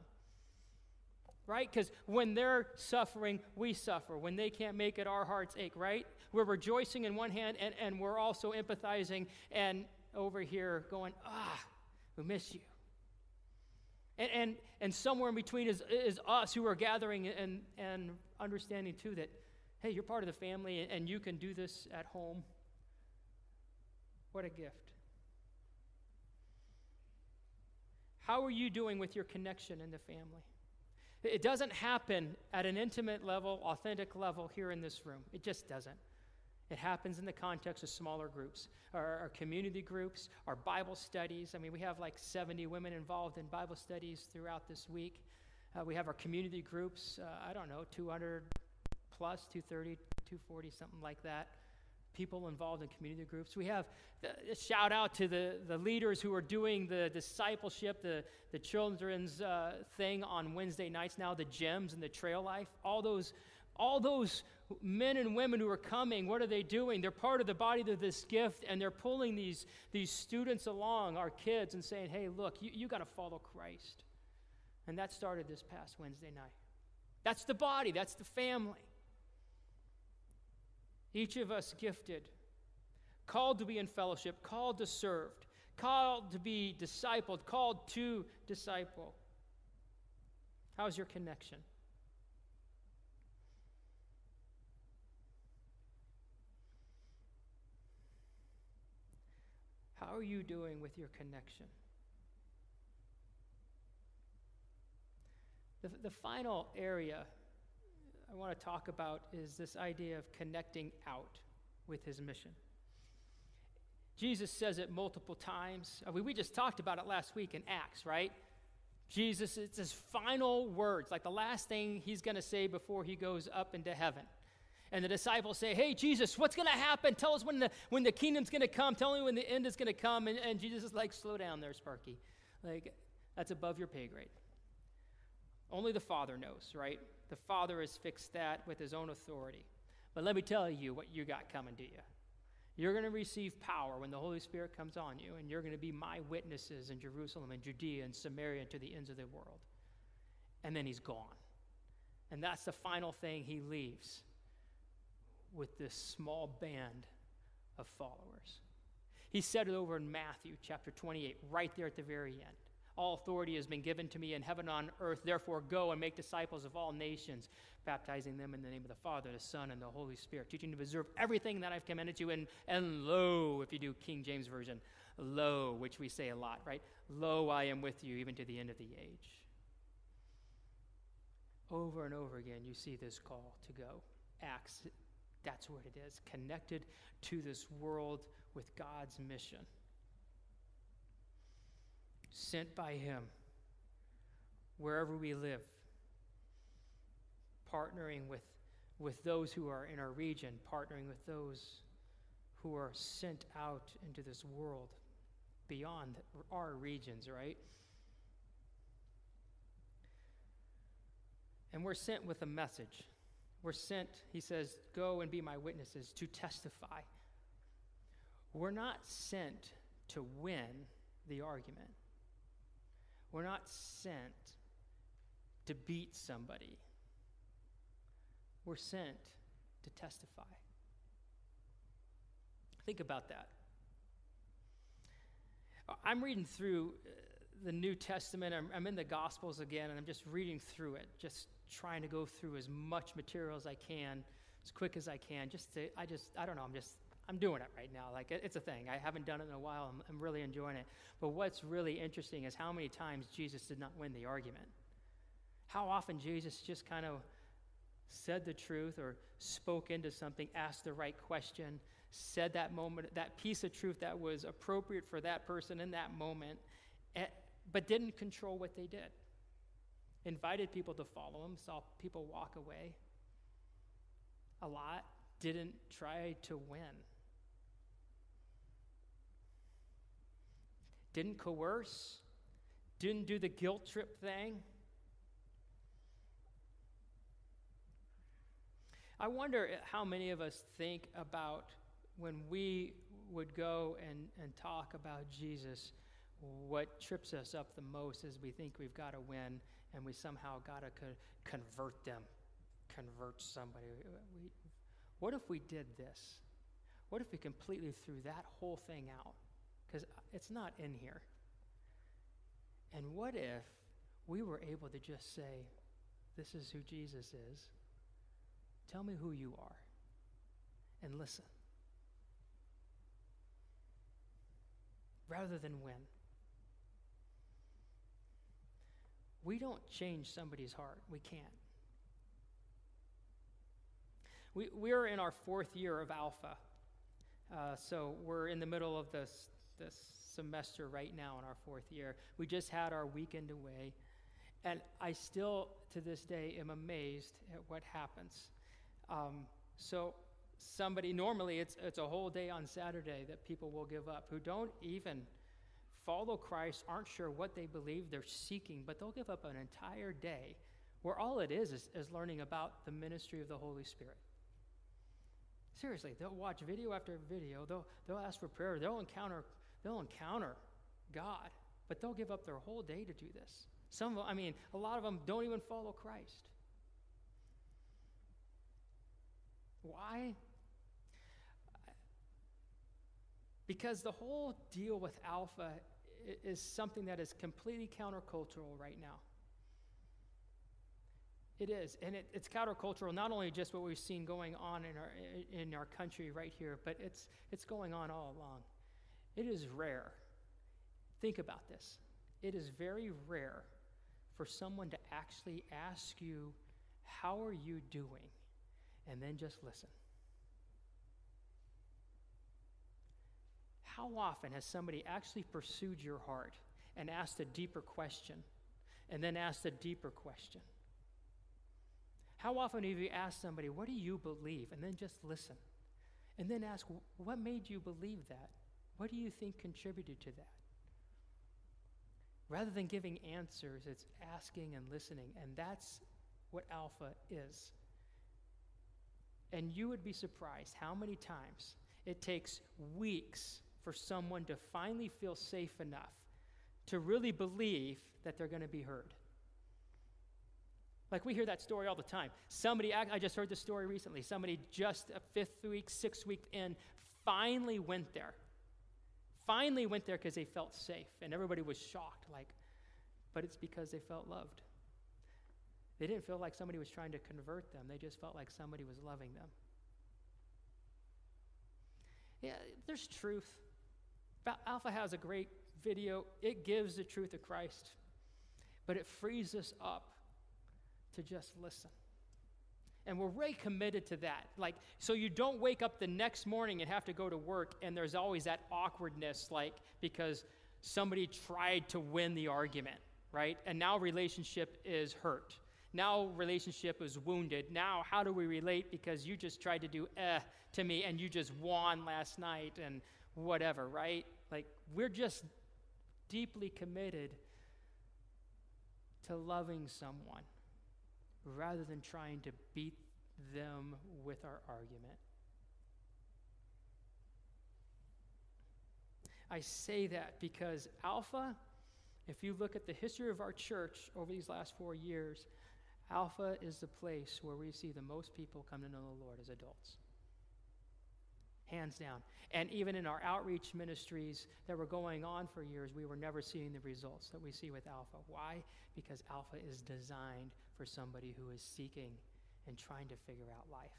Right? Because when they're suffering, we suffer. When they can't make it, our hearts ache, right? We're rejoicing in one hand and, and we're also empathizing and over here going, ah, we miss you. And, and, and somewhere in between is, is us who are gathering and, and understanding too that, hey, you're part of the family and you can do this at home. What a gift. How are you doing with your connection in the family? It doesn't happen at an intimate level, authentic level here in this room. It just doesn't. It happens in the context of smaller groups, our, our, community groups, our Bible studies. I mean, we have like 70 women involved in Bible studies throughout this week. Uh, we have our community groups, uh, I don't know, 200 plus, 230, 240, something like that people involved in community groups. We have a shout out to the, the leaders who are doing the discipleship, the, the children's uh, thing on Wednesday nights now, the gems and the trail life. All those, all those men and women who are coming, what are they doing? They're part of the body of this gift, and they're pulling these, these students along, our kids, and saying, hey, look, you, you got to follow Christ. And that started this past Wednesday night. That's the body, that's the family. Each of us gifted, called to be in fellowship, called to serve, called to be discipled, called to disciple. How's your connection? How are you doing with your connection? The, the final area I want to talk about is this idea of connecting out with his mission. Jesus says it multiple times. Uh, I mean, we just talked about it last week in Acts, right? Jesus, it's his final words, like the last thing he's going to say before he goes up into heaven. And the disciples say, Hey, Jesus, what's going to happen? Tell us when the, when the kingdom's going to come. Tell me when the end is going to come. And, and Jesus is like, Slow down there, Sparky. Like, that's above your pay grade. Only the Father knows, right? The Father has fixed that with his own authority. But let me tell you what you got coming to you. You're going to receive power when the Holy Spirit comes on you, and you're going to be my witnesses in Jerusalem and Judea and Samaria and to the ends of the world. And then he's gone. And that's the final thing he leaves with this small band of followers. He said it over in Matthew chapter 28, right there at the very end. All authority has been given to me in heaven and on earth. Therefore, go and make disciples of all nations, baptizing them in the name of the Father, the Son, and the Holy Spirit, teaching them to observe everything that I've commanded you. And, and lo, if you do King James Version, lo, which we say a lot, right? Lo, I am with you even to the end of the age. Over and over again, you see this call to go. Acts, that's what it is connected to this world with God's mission sent by Him wherever we live, partnering with, with those who are in our region, partnering with those who are sent out into this world beyond our regions, right? And we're sent with a message. We're sent, he says, go and be my witnesses to testify. We're not sent to win the argument. We're not sent to beat somebody, we're sent to testify. Think about that. I'm reading through uh, the New Testament. I'm, I'm, in the Gospels again, and I'm just reading through it, just trying to go through as much material as I can, as quick as I can. Just to, I just, I don't know, I'm just I'm doing it right now. Like, it's a thing. I haven't done it in a while. I'm, I'm really enjoying it. But what's really interesting is how many times Jesus did not win the argument. How often Jesus just kind of said the truth or spoke into something, asked the right question, said that moment, that piece of truth that was appropriate for that person in that moment, eh, but didn't control what they did. Invited people to follow him, saw people walk away a lot, didn't try to win. Didn't coerce, didn't do the guilt trip thing. I wonder how many of us think about when we would go and, and talk about Jesus, what trips us up the most is we think we've got to win and we somehow got to co- convert them, convert somebody. We, what if we did this? What if we completely threw that whole thing out? Because it's not in here. And what if we were able to just say, This is who Jesus is? Tell me who you are. And listen. Rather than win. We don't change somebody's heart. We can't. We, we're in our fourth year of Alpha. Uh, so we're in the middle of this, this semester right now in our fourth year. We just had our weekend away. And I still, to this day, am amazed at what happens. Um, so somebody, normally it's, it's a whole day on Saturday that people will give up who don't even follow Christ, aren't sure what they believe, they're seeking, but they'll give up an entire day where all it is, is is, learning about the ministry of the Holy Spirit. Seriously, they'll watch video after video, they'll, they'll ask for prayer, they'll encounter, they'll encounter God, but they'll give up their whole day to do this. Some of them, I mean, a lot of them don't even follow Christ. Why? Because the whole deal with Alpha is something that is completely countercultural right now. It is, and it, it's countercultural. Not only just what we've seen going on in our in our country right here, but it's it's going on all along. It is rare. Think about this. It is very rare for someone to actually ask you, "How are you doing?" and then just listen. How often has somebody actually pursued your heart and asked a deeper question and then asked a deeper question? How often have you asked somebody, What do you believe? and then just listen? And then ask, What made you believe that? What do you think contributed to that? Rather than giving answers, it's asking and listening. And that's what Alpha is. And you would be surprised how many times it takes weeks for someone to finally feel safe enough to really believe that they're going to be heard. Like we hear that story all the time. Somebody, I just heard the story recently. Somebody just a fifth week, sixth week in, finally went there. Finally went there because they felt safe. And everybody was shocked, like, but it's because they felt loved. They didn't feel like somebody was trying to convert them, they just felt like somebody was loving them. Yeah, there's truth. Alpha has a great video. It gives the truth of Christ, but it frees us up to just listen. And we're really committed to that. Like, so you don't wake up the next morning and have to go to work, and there's always that awkwardness, like, because somebody tried to win the argument, right? And now relationship is hurt. Now relationship is wounded. Now, how do we relate? Because you just tried to do eh to me and you just won last night and whatever, right? Like, we're just deeply committed to loving someone rather than trying to beat them with our argument. I say that because Alpha, if you look at the history of our church over these last four years, Alpha is the place where we see the most people come to know the Lord as adults. Hands down. And even in our outreach ministries that were going on for years, we were never seeing the results that we see with Alpha. Why? Because Alpha is designed for somebody who is seeking and trying to figure out life.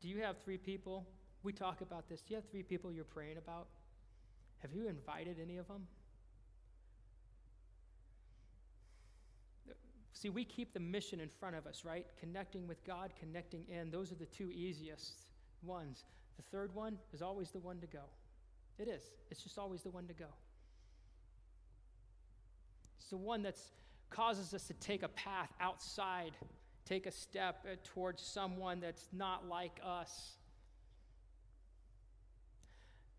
Do you have three people? We talk about this. Do you have three people you're praying about? Have you invited any of them? See, we keep the mission in front of us, right? Connecting with God, connecting in. Those are the two easiest ones. The third one is always the one to go. It is. It's just always the one to go. It's the one that causes us to take a path outside, take a step uh, towards someone that's not like us.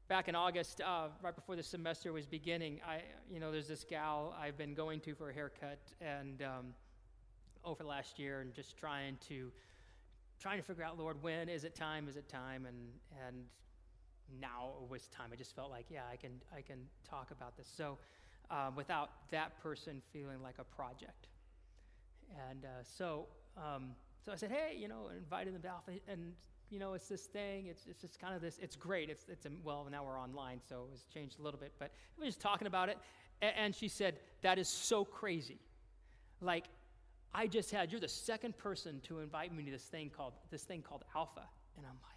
Back in August, uh, right before the semester was beginning, I, you know, there's this gal I've been going to for a haircut, and um, over last year, and just trying to, trying to figure out, Lord, when is it time? Is it time? And and now was time. I just felt like, yeah, I can I can talk about this. So um, without that person feeling like a project. And uh, so, um, so I said, hey, you know, invited them to Alpha, and you know, it's this thing. It's it's just kind of this. It's great. It's it's a, well now we're online, so it was changed a little bit, but we were just talking about it, and, and she said that is so crazy, like. I just had you're the second person to invite me to this thing called this thing called Alpha and I'm like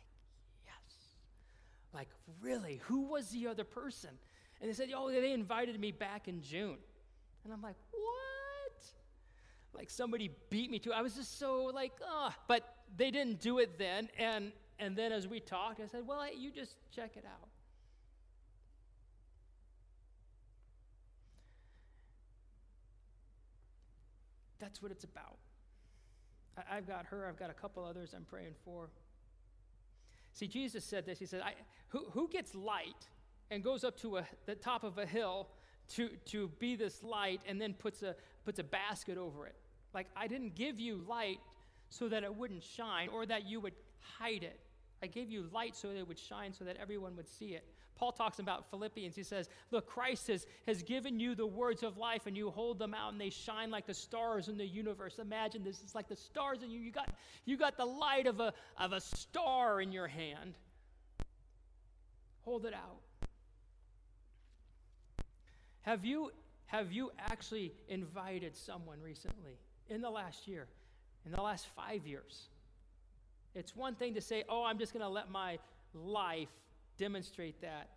like really who was the other person and they said, oh, they invited me back in June. And I'm like, what? Like somebody beat me to it. I was just so like. Oh. But they didn't do it then. And, and then as we talked, I said, well, I, you just check it out. That's what it's about. I, have got her, I've got a couple others I'm praying for. See, Jesus said this. He said, who, who gets light and goes up to a, the top of a hill to, to be this light and then puts a, puts a basket over it. Like, I didn't give you light so that it wouldn't shine or that you would hide it. I gave you light so that it would shine so that everyone would see it. Paul talks about Philippians. He says, Look, Christ has, has given you the words of life, and you hold them out, and they shine like the stars in the universe. Imagine this. It's like the stars in you. You got, you got the light of a, of a star in your hand. Hold it out. Have you, have you actually invited someone recently in the last year, in the last five years? It's one thing to say, oh, I'm just going to let my life demonstrate that.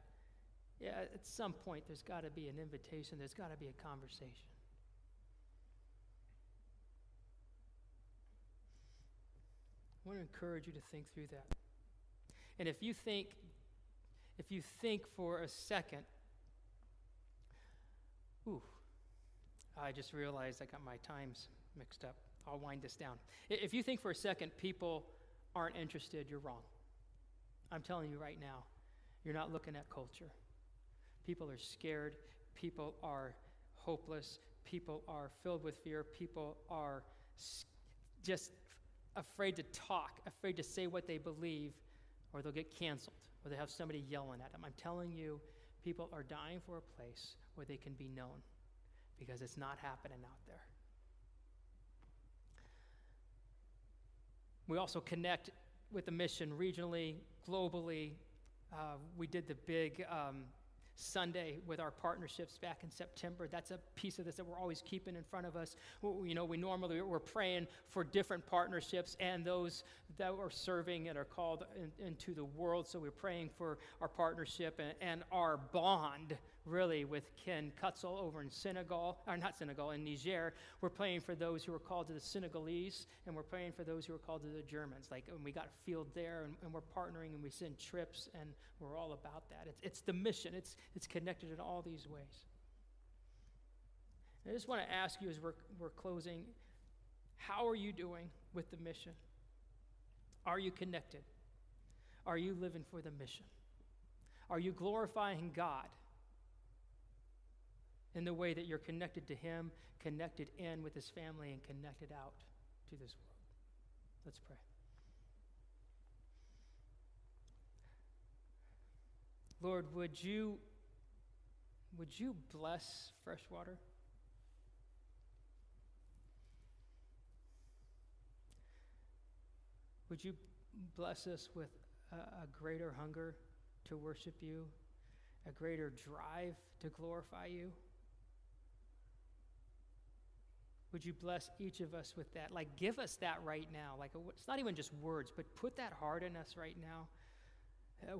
Yeah, at some point, there's got to be an invitation, there's got to be a conversation. I want to encourage you to think through that. And if you think, if you think for a second Ooh, I just realized I got my times mixed up. I'll wind this down. If you think for a second people aren't interested, you're wrong. I'm telling you right now, you're not looking at culture. People are scared. People are hopeless. People are filled with fear. People are just afraid to talk, afraid to say what they believe, or they'll get canceled, or they have somebody yelling at them. I'm telling you, people are dying for a place where they can be known because it's not happening out there. We also connect with the mission regionally, globally. Uh, we did the big um, Sunday with our partnerships back in September. That's a piece of this that we're always keeping in front of us. We, you know, we normally we're praying for different partnerships and those that are serving and are called in, into the world. So we're praying for our partnership and, and our bond really with Ken Kutzel over in Senegal, or not Senegal, in Niger. We're praying for those who are called to the Senegalese, and we're praying for those who are called to the Germans. Like, and we got a field there, and, and we're partnering, and we send trips, and we're all about that. It's, it's the mission, it's, it's connected in all these ways. I just want to ask you as we're, we're closing how are you doing with the mission? Are you connected? Are you living for the mission? Are you glorifying God? In the way that you're connected to Him, connected in with His family, and connected out to this world. Let's pray. Lord, would you would you bless freshwater? Would you bless us with a, a greater hunger to worship you, a greater drive to glorify you? Would you bless each of us with that? Like, give us that right now. Like, it's not even just words, but put that heart in us right now.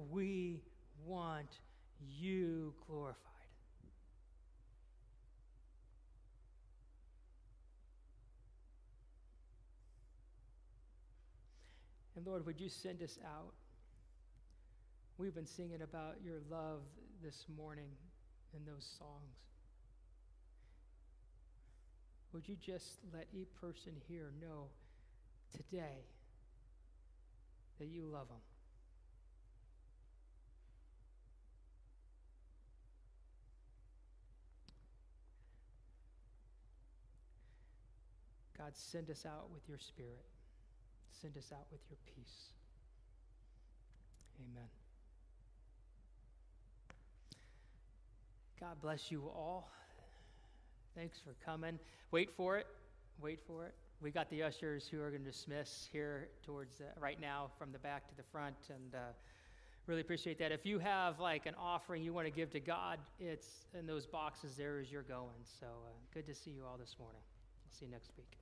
We want you glorified. And Lord, would you send us out? We've been singing about your love this morning in those songs. Would you just let each person here know today that you love them? God, send us out with your spirit. Send us out with your peace. Amen. God bless you all. Thanks for coming. Wait for it. Wait for it. We got the ushers who are going to dismiss here towards the, right now from the back to the front, and uh, really appreciate that. If you have like an offering you want to give to God, it's in those boxes there as you're going. So uh, good to see you all this morning. I'll see you next week.